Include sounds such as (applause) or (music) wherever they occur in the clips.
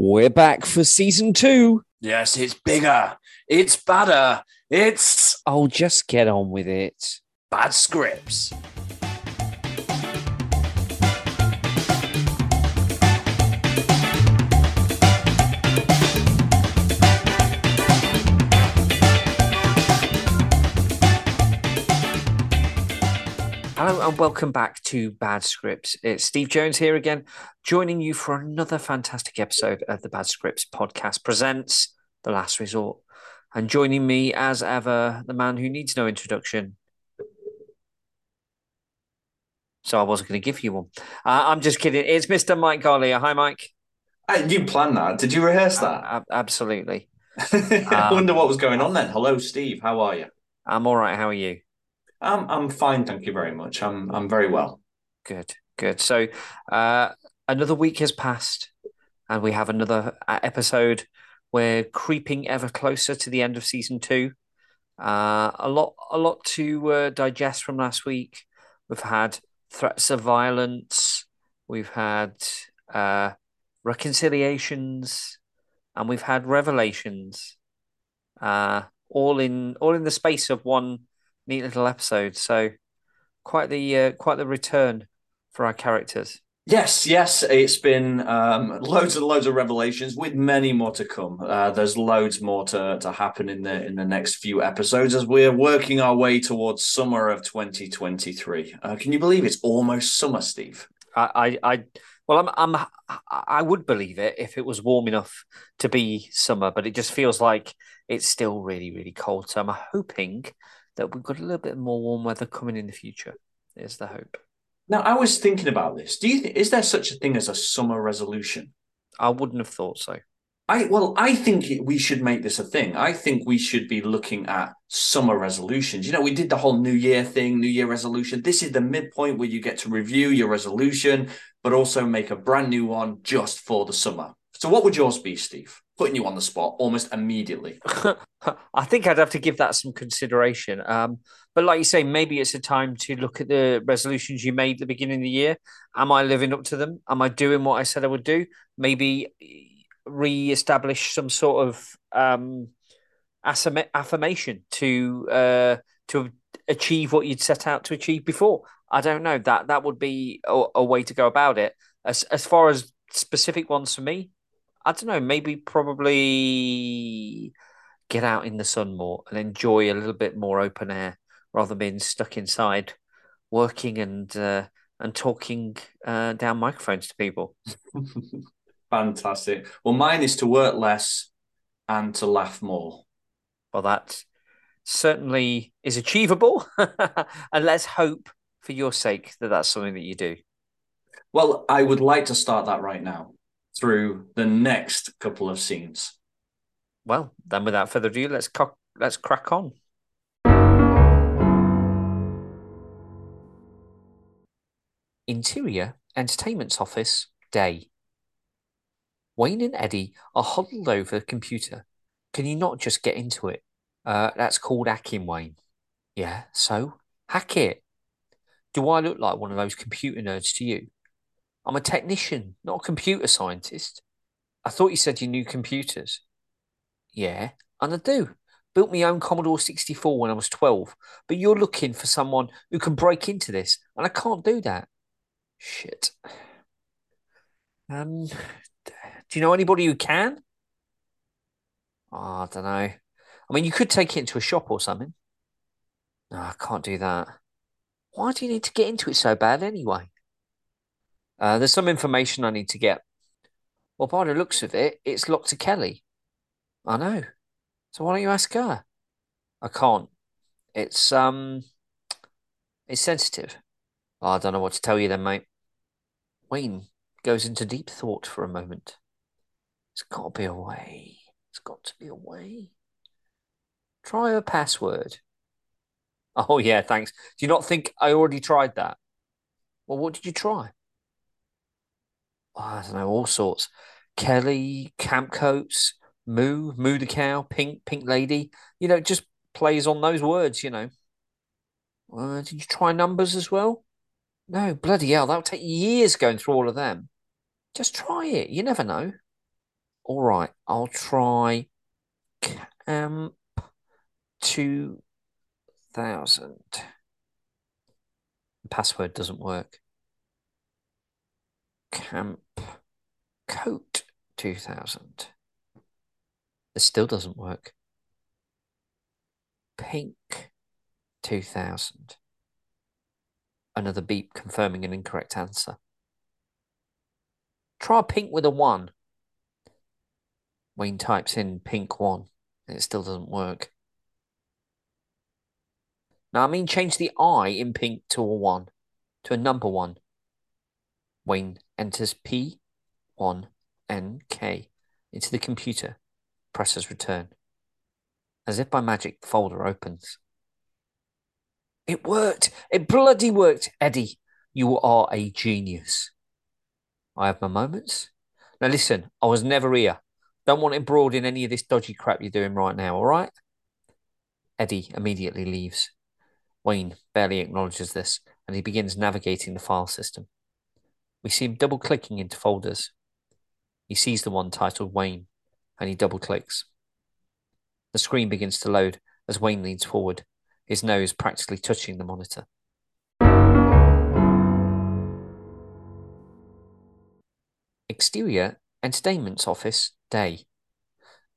We're back for season two. Yes, it's bigger. It's badder. It's Oh, just get on with it. bad scripts. Hello and welcome back to Bad Scripts. It's Steve Jones here again, joining you for another fantastic episode of the Bad Scripts podcast presents The Last Resort. And joining me as ever, the man who needs no introduction. So I wasn't going to give you one. Uh, I'm just kidding. It's Mr. Mike Garlia. Hi, Mike. Hey, you planned that? Did you rehearse that? Ab- absolutely. (laughs) I wonder what was going on then. Hello, Steve. How are you? I'm all right. How are you? I'm I'm fine, thank you very much. I'm I'm very well. Good, good. So, uh, another week has passed, and we have another uh, episode. We're creeping ever closer to the end of season two. Uh, a lot, a lot to uh, digest from last week. We've had threats of violence. We've had uh, reconciliations, and we've had revelations. Uh, all in all in the space of one neat little episode. So quite the uh, quite the return for our characters. Yes, yes, it's been um, loads and loads of revelations, with many more to come. Uh, there's loads more to, to happen in the in the next few episodes as we're working our way towards summer of 2023. Uh, can you believe it's almost summer, Steve? I, I, I well, I'm, I'm, I would believe it if it was warm enough to be summer, but it just feels like it's still really, really cold. So I'm hoping that we've got a little bit more warm weather coming in the future. Is the hope. Now, I was thinking about this. Do you think is there such a thing as a summer resolution? I wouldn't have thought so. I well, I think we should make this a thing. I think we should be looking at summer resolutions. You know, we did the whole New Year thing, New Year resolution. This is the midpoint where you get to review your resolution, but also make a brand new one just for the summer. So, what would yours be, Steve? Putting you on the spot almost immediately. (laughs) I think I'd have to give that some consideration. Um, but like you say, maybe it's a time to look at the resolutions you made at the beginning of the year. Am I living up to them? Am I doing what I said I would do? Maybe re-establish some sort of um, affirmation to uh, to achieve what you'd set out to achieve before. I don't know that that would be a, a way to go about it. As as far as specific ones for me, I don't know. Maybe probably get out in the sun more and enjoy a little bit more open air rather than being stuck inside, working and uh, and talking uh, down microphones to people. (laughs) Fantastic. Well, mine is to work less and to laugh more. Well, that certainly is achievable, (laughs) and let's hope for your sake that that's something that you do. Well, I would like to start that right now through the next couple of scenes. Well, then, without further ado, let's co- let's crack on. Interior Entertainment's office, day. Wayne and Eddie are huddled over the computer. Can you not just get into it? Uh, that's called hacking, Wayne. Yeah, so hack it. Do I look like one of those computer nerds to you? I'm a technician, not a computer scientist. I thought you said you knew computers. Yeah, and I do. Built my own Commodore 64 when I was 12. But you're looking for someone who can break into this, and I can't do that. Shit. Um, do you know anybody who can? Oh, I don't know. I mean, you could take it into a shop or something. No, I can't do that. Why do you need to get into it so bad anyway? Uh, there's some information I need to get. Well, by the looks of it, it's locked to Kelly. I know. So why don't you ask her? I can't. It's um, it's sensitive. Oh, I don't know what to tell you then, mate. Wayne goes into deep thought for a moment. It's got to be a way. It's got to be a way. Try a password. Oh yeah, thanks. Do you not think I already tried that? Well, what did you try? Oh, I don't know, all sorts. Kelly, camp coats, Moo, Moo the cow, Pink, Pink lady. You know, just plays on those words. You know. Uh, did you try numbers as well? No, bloody hell, that'll take years going through all of them. Just try it. You never know. All right, I'll try Camp 2000. Password doesn't work. Camp Coat 2000. This still doesn't work. Pink 2000. Another beep confirming an incorrect answer. Try pink with a one. Wayne types in pink one and it still doesn't work. Now, I mean, change the I in pink to a one, to a number one. Wayne enters P1NK into the computer, presses return. As if by magic, the folder opens. It worked! It bloody worked, Eddie! You are a genius. I have my moments. Now, listen, I was never here. Don't want abroad in any of this dodgy crap you're doing right now, all right? Eddie immediately leaves. Wayne barely acknowledges this, and he begins navigating the file system. We see him double clicking into folders. He sees the one titled Wayne, and he double clicks. The screen begins to load as Wayne leans forward, his nose practically touching the monitor. Exterior entertainment's office day.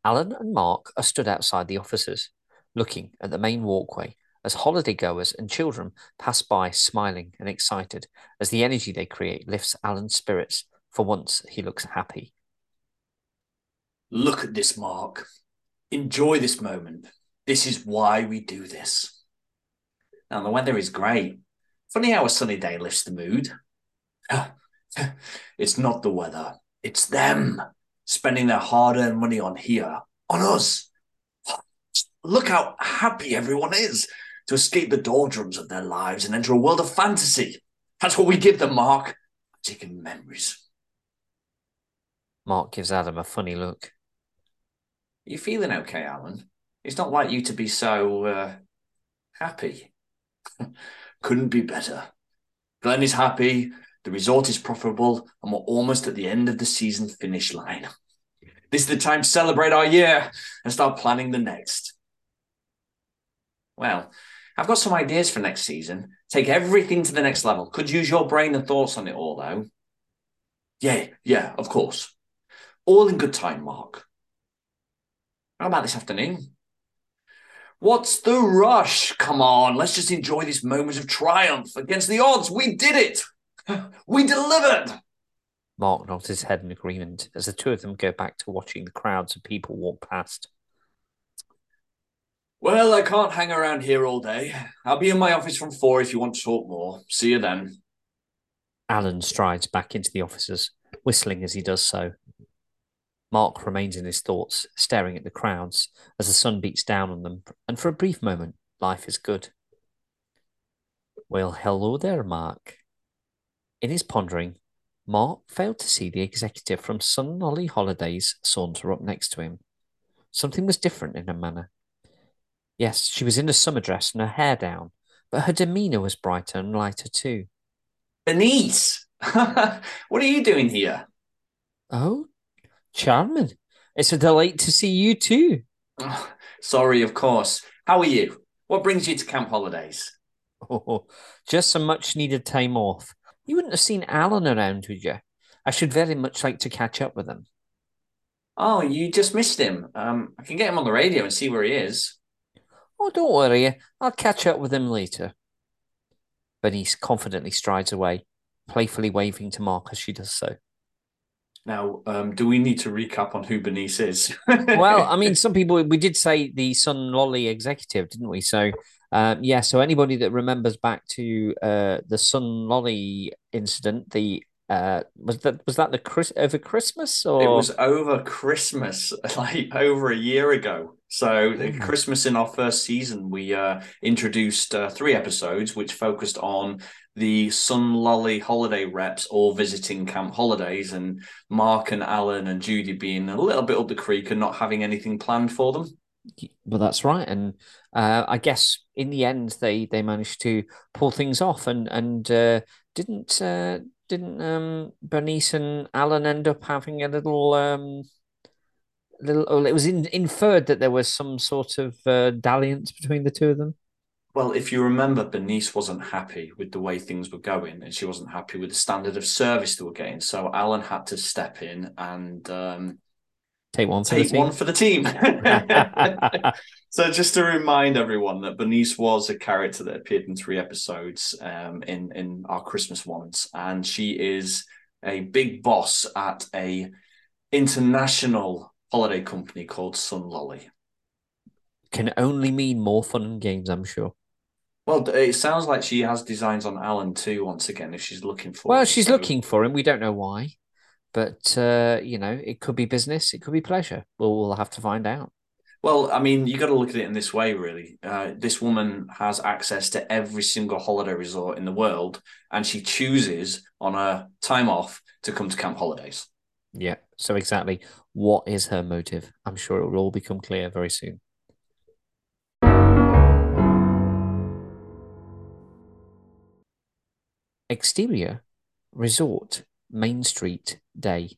Alan and Mark are stood outside the offices, looking at the main walkway as holidaygoers and children pass by smiling and excited as the energy they create lifts Alan's spirits. For once, he looks happy. Look at this, Mark. Enjoy this moment. This is why we do this. Now, the weather is great. Funny how a sunny day lifts the mood. (laughs) it's not the weather, it's them spending their hard earned money on here, on us. Look how happy everyone is to escape the doldrums of their lives and enter a world of fantasy. That's what we give them, Mark. Taking memories. Mark gives Adam a funny look. You feeling okay, Alan? It's not like you to be so uh, happy. (laughs) Couldn't be better. Glenn is happy, the resort is profitable, and we're almost at the end of the season finish line. This is the time to celebrate our year and start planning the next. Well, I've got some ideas for next season. Take everything to the next level. Could use your brain and thoughts on it all, though. Yeah, yeah, of course. All in good time, Mark. How about this afternoon? What's the rush? Come on, let's just enjoy this moment of triumph against the odds. We did it. (laughs) We delivered. Mark nods his head in agreement as the two of them go back to watching the crowds of people walk past. Well, I can't hang around here all day. I'll be in my office from four if you want to talk more. See you then. Alan strides back into the offices, whistling as he does so. Mark remains in his thoughts, staring at the crowds as the sun beats down on them, and for a brief moment, life is good. Well, hello there, Mark. In his pondering, Mark failed to see the executive from Sun Lolly Holidays saunter up next to him. Something was different in her manner. Yes, she was in a summer dress and her hair down, but her demeanour was brighter and lighter too. Denise, (laughs) what are you doing here? Oh, charming. It's a delight to see you too. Oh, sorry, of course. How are you? What brings you to camp holidays? Oh, just some much needed time off. You wouldn't have seen Alan around, would you? I should very much like to catch up with him. Oh, you just missed him. Um, I can get him on the radio and see where he is. Oh, don't worry, I'll catch up with him later. Bernice confidently strides away, playfully waving to Mark as she does so. Now, um, do we need to recap on who Bernice is? well, I (laughs) mean, some people, we did say the Sun Lolly executive, didn't we? So, um, yeah, so anybody that remembers back to uh, the Sun Lolly incident, the uh, was that was that the Chris over Christmas or it was over Christmas, (laughs) like over a year ago. So mm. Christmas in our first season, we uh, introduced uh, three episodes which focused on the Sun Lolly holiday reps all visiting Camp Holidays, and Mark and Alan and Judy being a little bit up the creek and not having anything planned for them. Well, that's right, and uh, I guess in the end they they managed to pull things off, and and uh, didn't uh, didn't um, Bernice and Alan end up having a little um, little, well, it was in, inferred that there was some sort of uh, dalliance between the two of them. Well, if you remember, Bernice wasn't happy with the way things were going, and she wasn't happy with the standard of service they were getting. So Alan had to step in and um, Take one for take the team. one for the team. (laughs) so just to remind everyone that Bernice was a character that appeared in three episodes um, in in our Christmas ones, and she is a big boss at a international holiday company called Sun Lolly. Can only mean more fun and games, I'm sure. Well, it sounds like she has designs on Alan too. Once again, if she's looking for, Well, it. she's So- looking for him. We don't know why, but uh, you know, it could be business, it could be pleasure. We'll, we'll have to find out. Well, I mean, you got to look at it in this way, really. Uh, this woman has access to every single holiday resort in the world, and she chooses on her time off to come to camp holidays. Yeah. So exactly, what is her motive? I'm sure it will all become clear very soon. Exterior, resort, Main Street, day.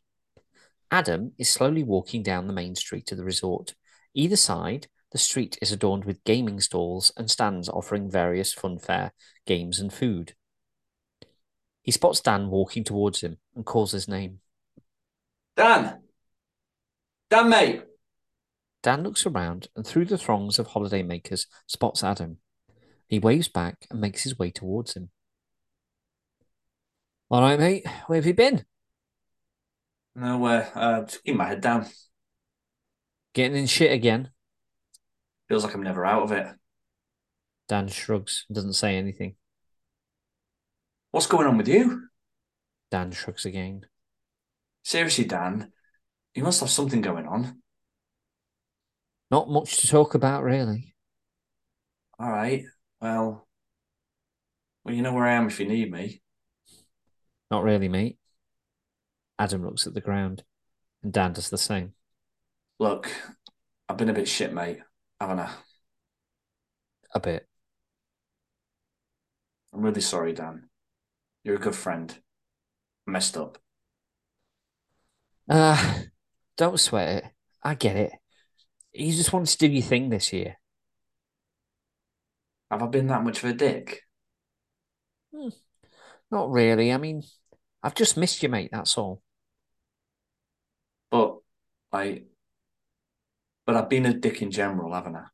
Adam is slowly walking down the main street of the resort. Either side, the street is adorned with gaming stalls and stands offering various funfair, games, and food. He spots Dan walking towards him and calls his name. Dan, Dan, mate. Dan looks around and through the throngs of holidaymakers spots Adam. He waves back and makes his way towards him. All right, mate, where have you been? Nowhere. Uh, just keep my head down. Getting in shit again? Feels like I'm never out of it. Dan shrugs and doesn't say anything. What's going on with you? Dan shrugs again. Seriously, Dan, you must have something going on. Not much to talk about, really. All right. Well, well, you know where I am if you need me. Not really, mate. Adam looks at the ground and Dan does the same. Look, I've been a bit shit, mate, haven't I? A bit. I'm really sorry, Dan. You're a good friend. I messed up. Uh, don't sweat it. I get it. You just wanted to do your thing this year. Have I been that much of a dick? Not really. I mean, I've just missed you, mate, that's all. But I, but I've been a dick in general, haven't I?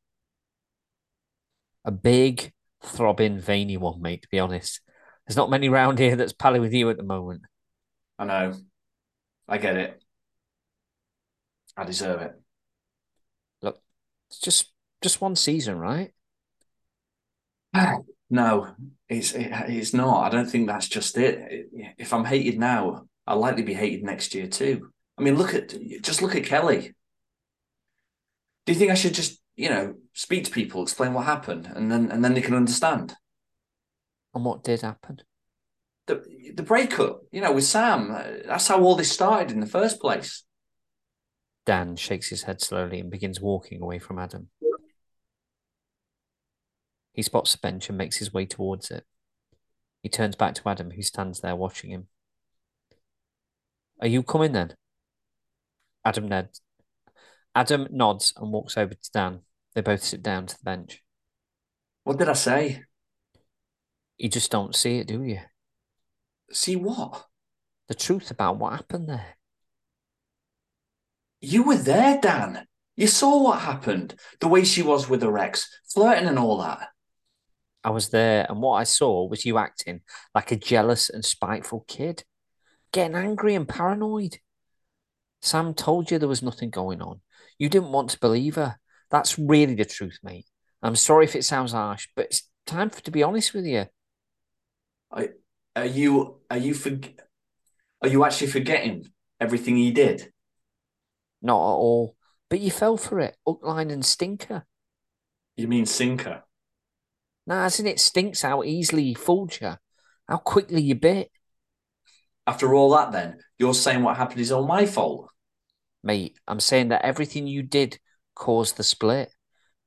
A big, throbbing, veiny one, mate, to be honest. There's not many round here that's pally with you at the moment. I know. I get it. I deserve it. Look, it's just just one season, right? (sighs) (clears throat) No, it's it, it's not. I don't think that's just it. If I'm hated now, I'll likely be hated next year too. I mean, look at just look at Kelly. Do you think I should just, you know, speak to people, explain what happened, and then and then they can understand And what did happen? the the breakup? You know, with Sam. That's how all this started in the first place. Dan shakes his head slowly and begins walking away from Adam. He spots the bench and makes his way towards it. He turns back to Adam, who stands there watching him. Are you coming then? Adam nods. Adam nods and walks over to Dan. They both sit down to the bench. What did I say? You just don't see it, do you? See what? The truth about what happened there. You were there, Dan. You saw what happened. The way she was with her ex, flirting and all that. I was there, and what I saw was you acting like a jealous and spiteful kid, getting angry and paranoid. Sam told you there was nothing going on. You didn't want to believe her. That's really the truth, mate. I'm sorry if it sounds harsh, but it's time for to be honest with you. I, Are you are you for, are you actually forgetting everything he did? Not at all. But you fell for it, hook, line, and stinker. You mean sinker? Nah, isn't it stinks how easily he fooled you, how quickly you bit. After all that, then you're saying what happened is all my fault. Mate, I'm saying that everything you did caused the split.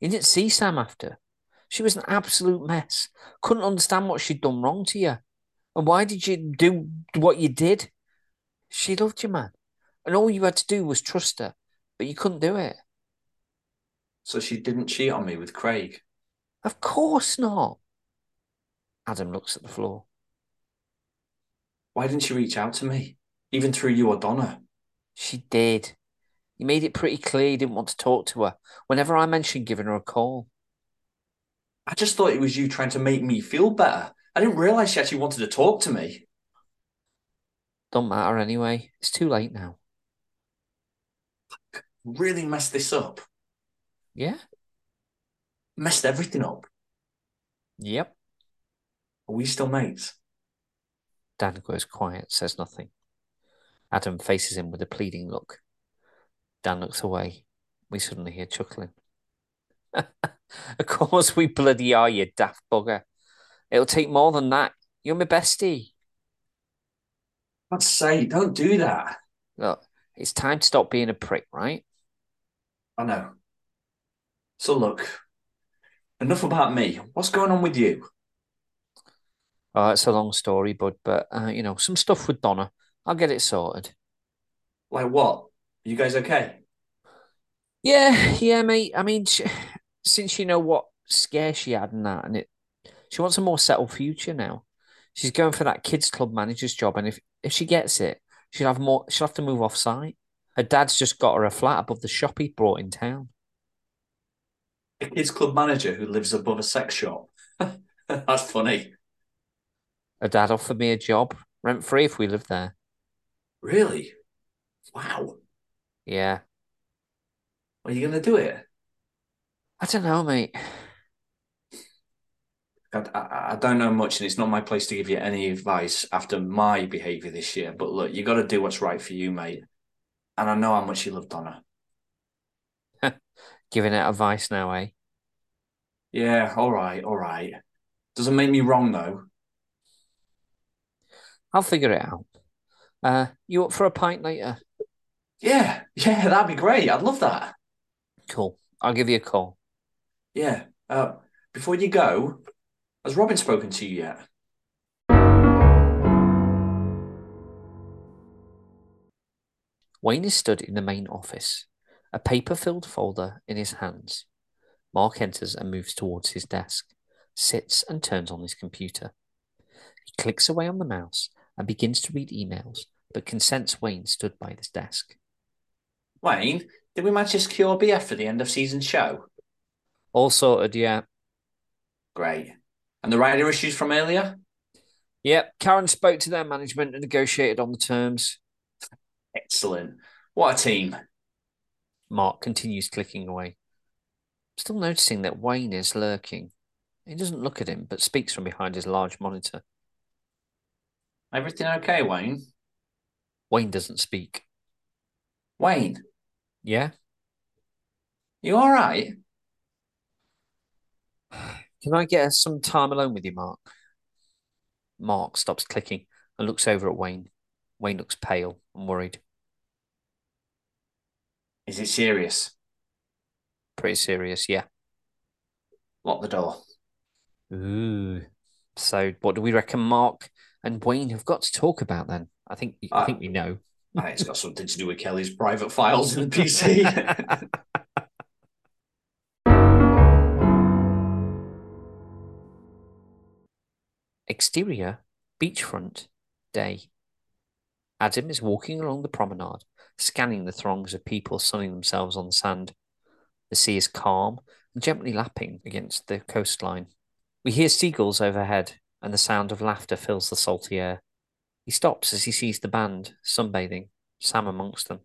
You didn't see Sam after. She was an absolute mess. Couldn't understand what she'd done wrong to you. And why did you do what you did? She loved you, man. And all you had to do was trust her. but you couldn't do it. So she didn't cheat on me with Craig. Of course not. Adam looks at the floor. Why didn't she reach out to me? Even through you or Donna? She did. He made it pretty clear he didn't want to talk to her whenever I mentioned giving her a call. I just thought it was you trying to make me feel better. I didn't realize she actually wanted to talk to me. Don't matter anyway. It's too late now. Really messed this up. Yeah? Messed everything up. Yep. Are we still mates? Dan goes quiet, says nothing. Adam faces him with a pleading look. Dan looks away. We suddenly hear chuckling. (laughs) of course we bloody are, you daft bugger. It'll take more than that. You're my bestie. God's sake, don't do that. Look, it's time to stop being a prick, right? I know. So look, enough about me. What's going on with you? Oh, it's a long story, bud, but uh, you know, some stuff with Donna. I'll get it sorted. Like what? Are you guys okay? Yeah, yeah, mate. I mean, she, since you know what scare she had and that, and it, she wants a more settled future now. She's going for that kids club manager's job, and if if she gets it, she'll have more. She'll have to move off site. Her dad's just got her a flat above the shop he brought in town. Kids club manager who lives above a sex shop. (laughs) That's funny. A dad offered me a job, rent free if we lived there. Really? Wow. Yeah. Are you going to do it? I don't know, mate. I, I, I, don't know much, and it's not my place to give you any advice after my behaviour this year. But look, you got to do what's right for you, mate. And I know how much you love Donna. (laughs) Giving out advice now, eh? Yeah, all right, all right. Doesn't make me wrong though. I'll figure it out. Uh, you up for a pint later? Yeah, yeah, that'd be great. I'd love that. Cool. I'll give you a call. Yeah. Uh, before you go, has Robin spoken to you yet? Wayne is stood in the main office, a paper filled folder in his hands. Mark enters and moves towards his desk, sits and turns on his computer. He clicks away on the mouse and begins to read emails, but consents Wayne stood by his desk. Wayne, did we manage to secure BF for the end of season show? All sorted, yeah. Great. And the rider issues from earlier? Yep, Karen spoke to their management and negotiated on the terms. Excellent. What a team. Mark continues clicking away. Still noticing that Wayne is lurking. He doesn't look at him, but speaks from behind his large monitor. Everything okay, Wayne? Wayne doesn't speak. Wayne? Yeah? You all right? Can I get some time alone with you, Mark? Mark stops clicking and looks over at Wayne. Wayne looks pale and worried. Is it serious? Pretty serious, yeah. Lock the door. Ooh. So, what do we reckon Mark and Wayne have got to talk about then? I think uh, I think we know. I think it's got something to do with Kelly's private files in the PC. Exterior, beachfront, day. Adam is walking along the promenade, scanning the throngs of people sunning themselves on the sand. The sea is calm and gently lapping against the coastline. We hear seagulls overhead, and the sound of laughter fills the salty air. He stops as he sees the band sunbathing, Sam amongst them.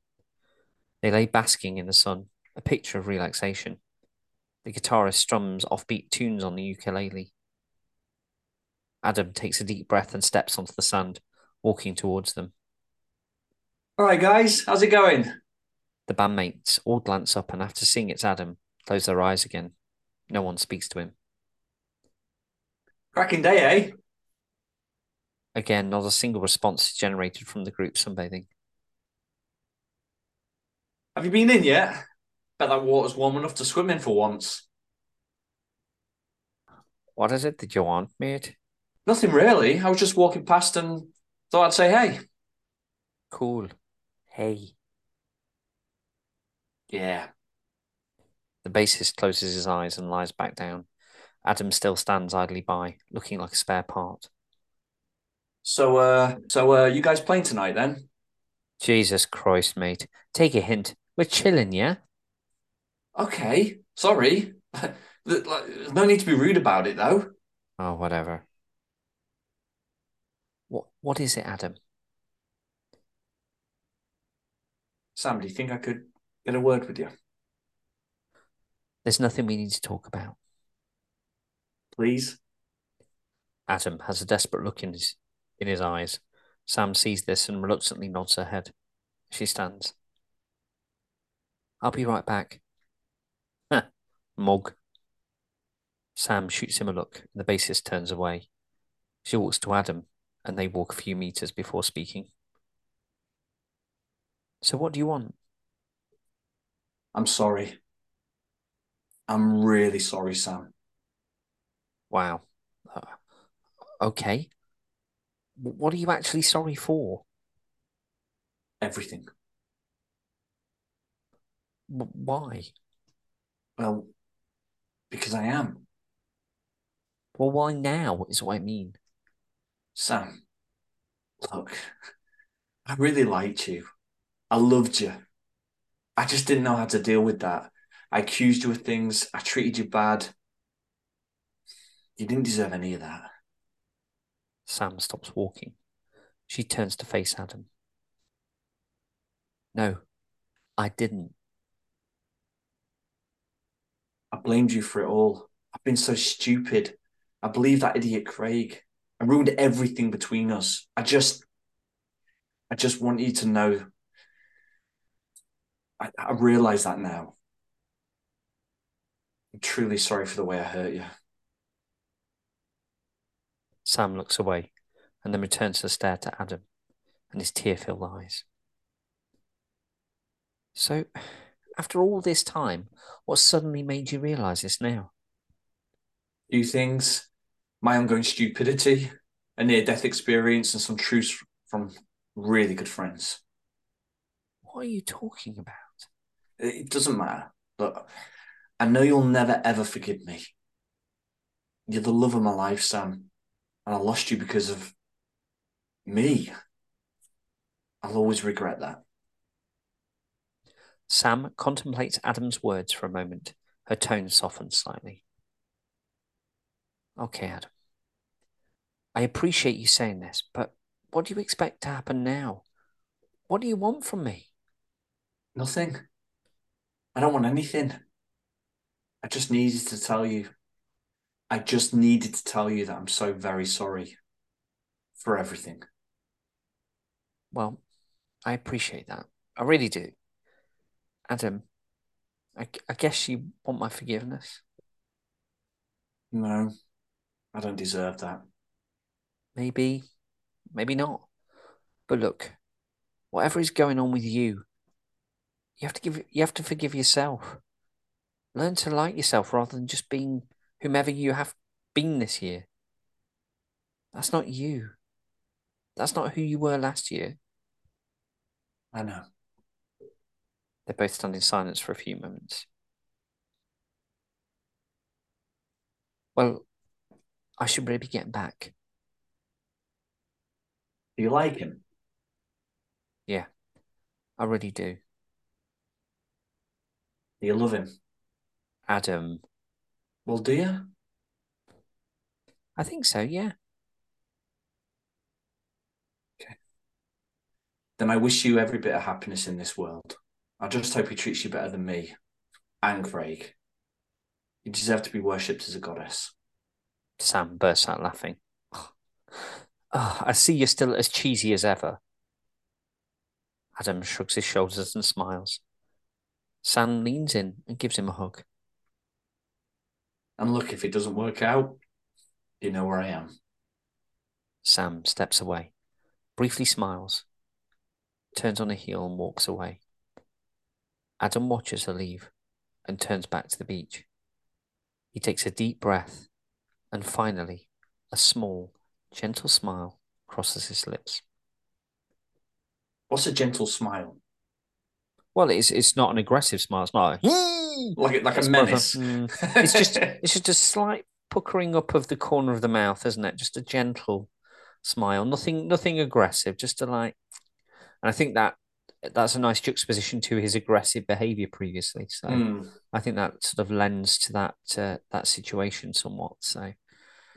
They lay basking in the sun, a picture of relaxation. The guitarist strums offbeat tunes on the ukulele. Adam takes a deep breath and steps onto the sand, walking towards them. All right, guys, how's it going? The bandmates all glance up and, after seeing it's Adam, close their eyes again. No one speaks to him. Cracking day, eh? Again, not a single response is generated from the group sunbathing. Have you been in yet? Bet that water's warm enough to swim in for once. What is it that you want, mate? Nothing really. I was just walking past and thought I'd say hey. Cool. Hey. Yeah. The bassist closes his eyes and lies back down. Adam still stands idly by, looking like a spare part. So, uh, so, uh, you guys playing tonight then? Jesus Christ, mate. Take a hint. We're chilling, yeah? Okay. Sorry. (laughs) There's no need to be rude about it, though. Oh, whatever. What what is it, Adam? Sam, do you think I could get a word with you? There's nothing we need to talk about. Please? Adam has a desperate look in his in his eyes. Sam sees this and reluctantly nods her head. She stands. I'll be right back. Huh, mug. Sam shoots him a look, and the bassist turns away. She walks to Adam, and they walk a few meters before speaking. So, what do you want? I'm sorry. I'm really sorry, Sam. Wow. Uh, okay. What are you actually sorry for? Everything. W- why? Well, because I am. Well, why now is what I mean. Sam, look, I really liked you. I loved you. I just didn't know how to deal with that. I accused you of things. I treated you bad. You didn't deserve any of that. Sam stops walking. She turns to face Adam. No, I didn't. I blamed you for it all. I've been so stupid. I believed that idiot Craig. I ruined everything between us. I just, I just want you to know. I, I realize that now. I'm truly sorry for the way I hurt you. Sam looks away and then returns to stare to Adam and his tear filled eyes. So, after all this time, what suddenly made you realize this now? Few things, my ongoing stupidity, a near death experience, and some truths from really good friends. What are you talking about? It doesn't matter. Look, I know you'll never ever forgive me. You're the love of my life, Sam, and I lost you because of me. I'll always regret that. Sam contemplates Adam's words for a moment. Her tone softens slightly. Okay, Adam. I appreciate you saying this, but what do you expect to happen now? What do you want from me? Nothing. I don't want anything. I just needed to tell you. I just needed to tell you that I'm so very sorry for everything. Well, I appreciate that. I really do. Adam, I, I guess you want my forgiveness. No, I don't deserve that. Maybe, maybe not. But look, whatever is going on with you, you have to give you have to forgive yourself. Learn to like yourself rather than just being whomever you have been this year. That's not you. That's not who you were last year. I know. They both stand in silence for a few moments. Well, I should really be getting back. Do you like him? Yeah, I really do. Do you love him? Adam, Well, do you? I think so, yeah. Then I wish you every bit of happiness in this world. I just hope he treats you better than me and Craig. You deserve to be worshipped as a goddess. Sam bursts out laughing. (sighs) Oh, I see you're still as cheesy as ever. Adam shrugs his shoulders and smiles. Sam leans in and gives him a hug. And look, if it doesn't work out, you know where I am. Sam steps away, briefly smiles, turns on a heel and walks away. Adam watches her leave and turns back to the beach. He takes a deep breath and finally a small, gentle smile crosses his lips. What's a gentle smile? Well, it's it's not an aggressive smile. It's not like like it's a menace. A, mm, (laughs) it's just it's just a slight puckering up of the corner of the mouth, isn't it? Just a gentle smile, nothing nothing aggressive, just a like. And I think that that's a nice juxtaposition to his aggressive behavior previously. So mm. I think that sort of lends to that uh, that situation somewhat. So.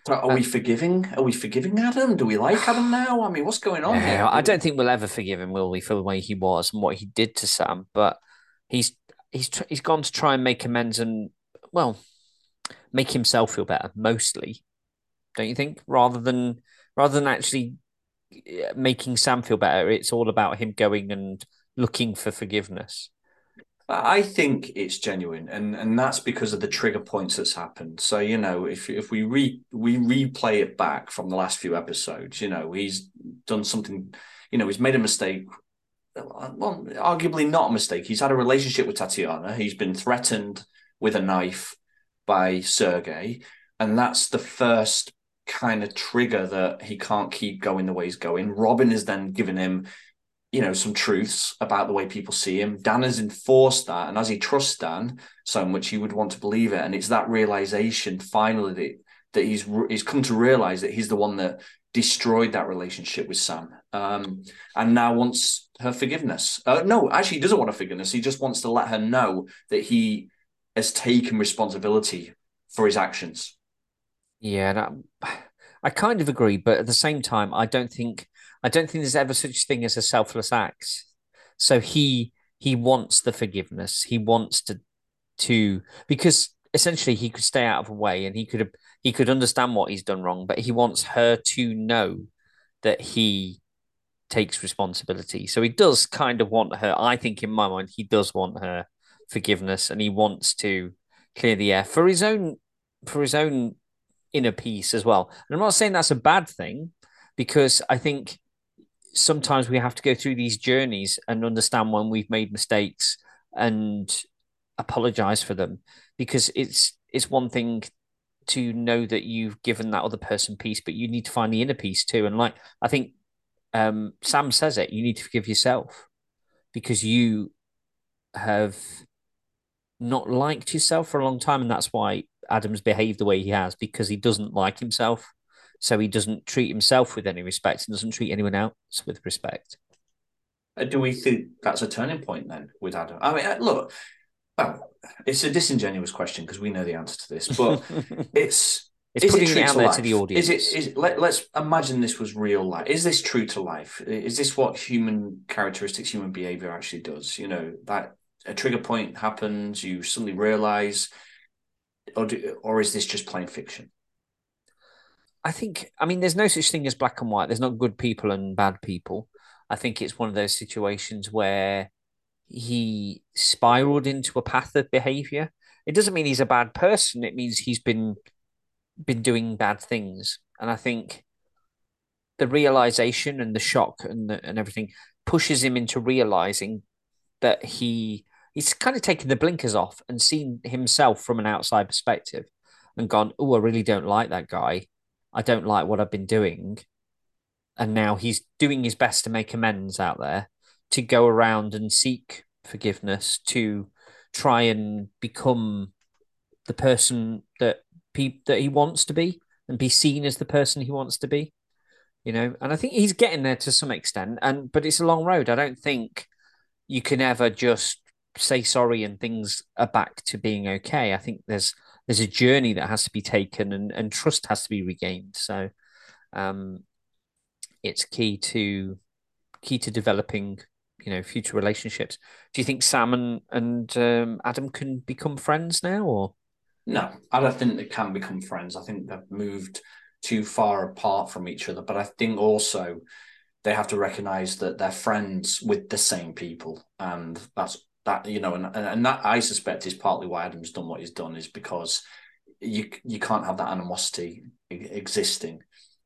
Are uh, we forgiving? Are we forgiving Adam? Do we like Adam (sighs) now? I mean, what's going on yeah, here? I don't think we'll ever forgive him, will we, for the way he was and what he did to Sam? But he's he's he's gone to try and make amends and well, make himself feel better mostly. Don't you think? Rather than rather than actually making Sam feel better, it's all about him going and looking for forgiveness. I think it's genuine, and and that's because of the trigger points that's happened. So you know, if if we re we replay it back from the last few episodes, you know, he's done something, you know, he's made a mistake. Well, arguably not a mistake. He's had a relationship with Tatiana. He's been threatened with a knife by Sergey, and that's the first kind of trigger that he can't keep going the way he's going. Robin is then giving him, you know, some truths about the way people see him. Dan has enforced that, and as he trusts Dan so much, he would want to believe it. And it's that realization finally that, that he's he's come to realize that he's the one that destroyed that relationship with Sam, um, and now wants her forgiveness. Uh, no, actually, he doesn't want her forgiveness. He just wants to let her know that he has taken responsibility for his actions. Yeah, that, I kind of agree, but at the same time, I don't think I don't think there's ever such thing as a selfless act. So he he wants the forgiveness. He wants to to because essentially he could stay out of the way and he could he could understand what he's done wrong, but he wants her to know that he takes responsibility. So he does kind of want her. I think in my mind, he does want her forgiveness and he wants to clear the air for his own for his own inner peace as well. And I'm not saying that's a bad thing because I think sometimes we have to go through these journeys and understand when we've made mistakes and apologize for them. Because it's it's one thing to know that you've given that other person peace but you need to find the inner peace too. And like i think um, sam says it you need to forgive yourself because you have not liked yourself for a long time. And that's why Adams behaved the way he has because he doesn't like himself. So he doesn't treat himself with any respect and doesn't treat anyone else with respect. Uh, do we think that's a turning point then with Adam? I mean, uh, look, well, it's a disingenuous question because we know the answer to this, but (laughs) it's it's is putting it, it out there life? to the audience. Is it? Is let, let's imagine this was real life. Is this true to life? Is this what human characteristics, human behavior actually does? You know that a trigger point happens, you suddenly realize or do, or is this just plain fiction? I think. I mean, there's no such thing as black and white. There's not good people and bad people. I think it's one of those situations where he spiraled into a path of behavior. It doesn't mean he's a bad person. It means he's been been doing bad things. And I think the realization and the shock and the, and everything pushes him into realizing that he he's kind of taken the blinkers off and seen himself from an outside perspective and gone, Oh, I really don't like that guy. I don't like what I've been doing. And now he's doing his best to make amends out there, to go around and seek forgiveness, to try and become the person that pe- that he wants to be and be seen as the person he wants to be. You know, and I think he's getting there to some extent. And but it's a long road. I don't think you can ever just say sorry and things are back to being okay. I think there's there's a journey that has to be taken and, and trust has to be regained. So um, it's key to key to developing you know future relationships. Do you think Sam and, and um, Adam can become friends now or no? I don't think they can become friends. I think they've moved too far apart from each other. But I think also they have to recognize that they're friends with the same people and that's that you know, and and that I suspect is partly why Adam's done what he's done is because you you can't have that animosity existing.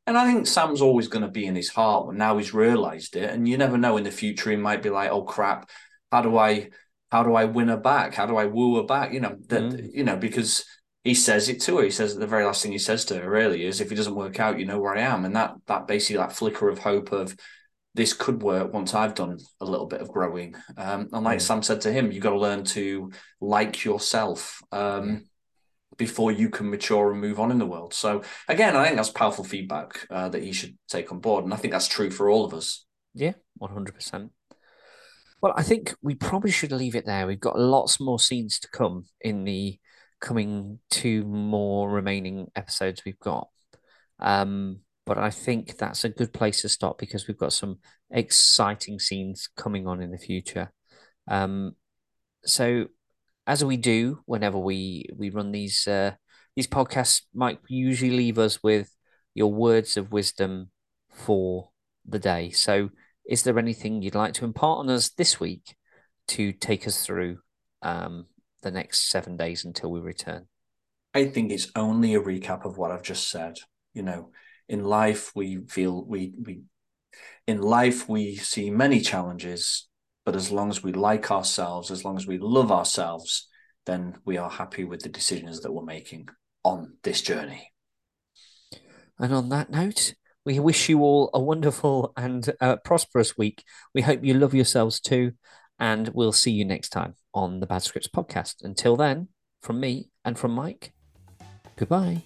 And I think Sam's always going to be in his heart, but now he's realised it. And you never know in the future he might be like, "Oh crap, how do I how do I win her back? How do I woo her back?" You know that mm. you know because he says it to her. He says the very last thing he says to her really is, "If it doesn't work out, you know where I am." And that that basically that flicker of hope of this could work once I've done a little bit of growing. Um, and like Mm. Sam said to him, you've got to learn to like yourself um, Yeah. before you can mature and move on in the world. So again, I think that's powerful feedback uh, that he should take on board, and I think that's true for all of us. Yeah, one hundred percent. Well, I think we probably should leave it there. We've got lots more scenes to come in the coming two more remaining episodes we've got. Um, but I think that's a good place to stop because we've got some exciting scenes coming on in the future. Um, so as we do whenever we we run these uh, these podcasts, Mike usually leave us with your words of wisdom for the day. So, is there anything you'd like to impart on us this week to take us through um, the next seven days until we return? I think it's only a recap of what I've just said. You know, in life we feel we we in life we see many challenges, but as long as we like ourselves, as long as we love ourselves, then we are happy with the decisions that we're making on this journey. And on that note, we wish you all a wonderful and uh, prosperous week. We hope you love yourselves too. And we'll see you next time on the Bad Scripts podcast. Until then, from me and from Mike, goodbye.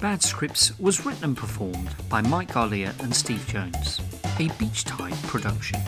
Bad Scripts was written and performed by Mike Garlia and Steve Jones, a Beach Tide production.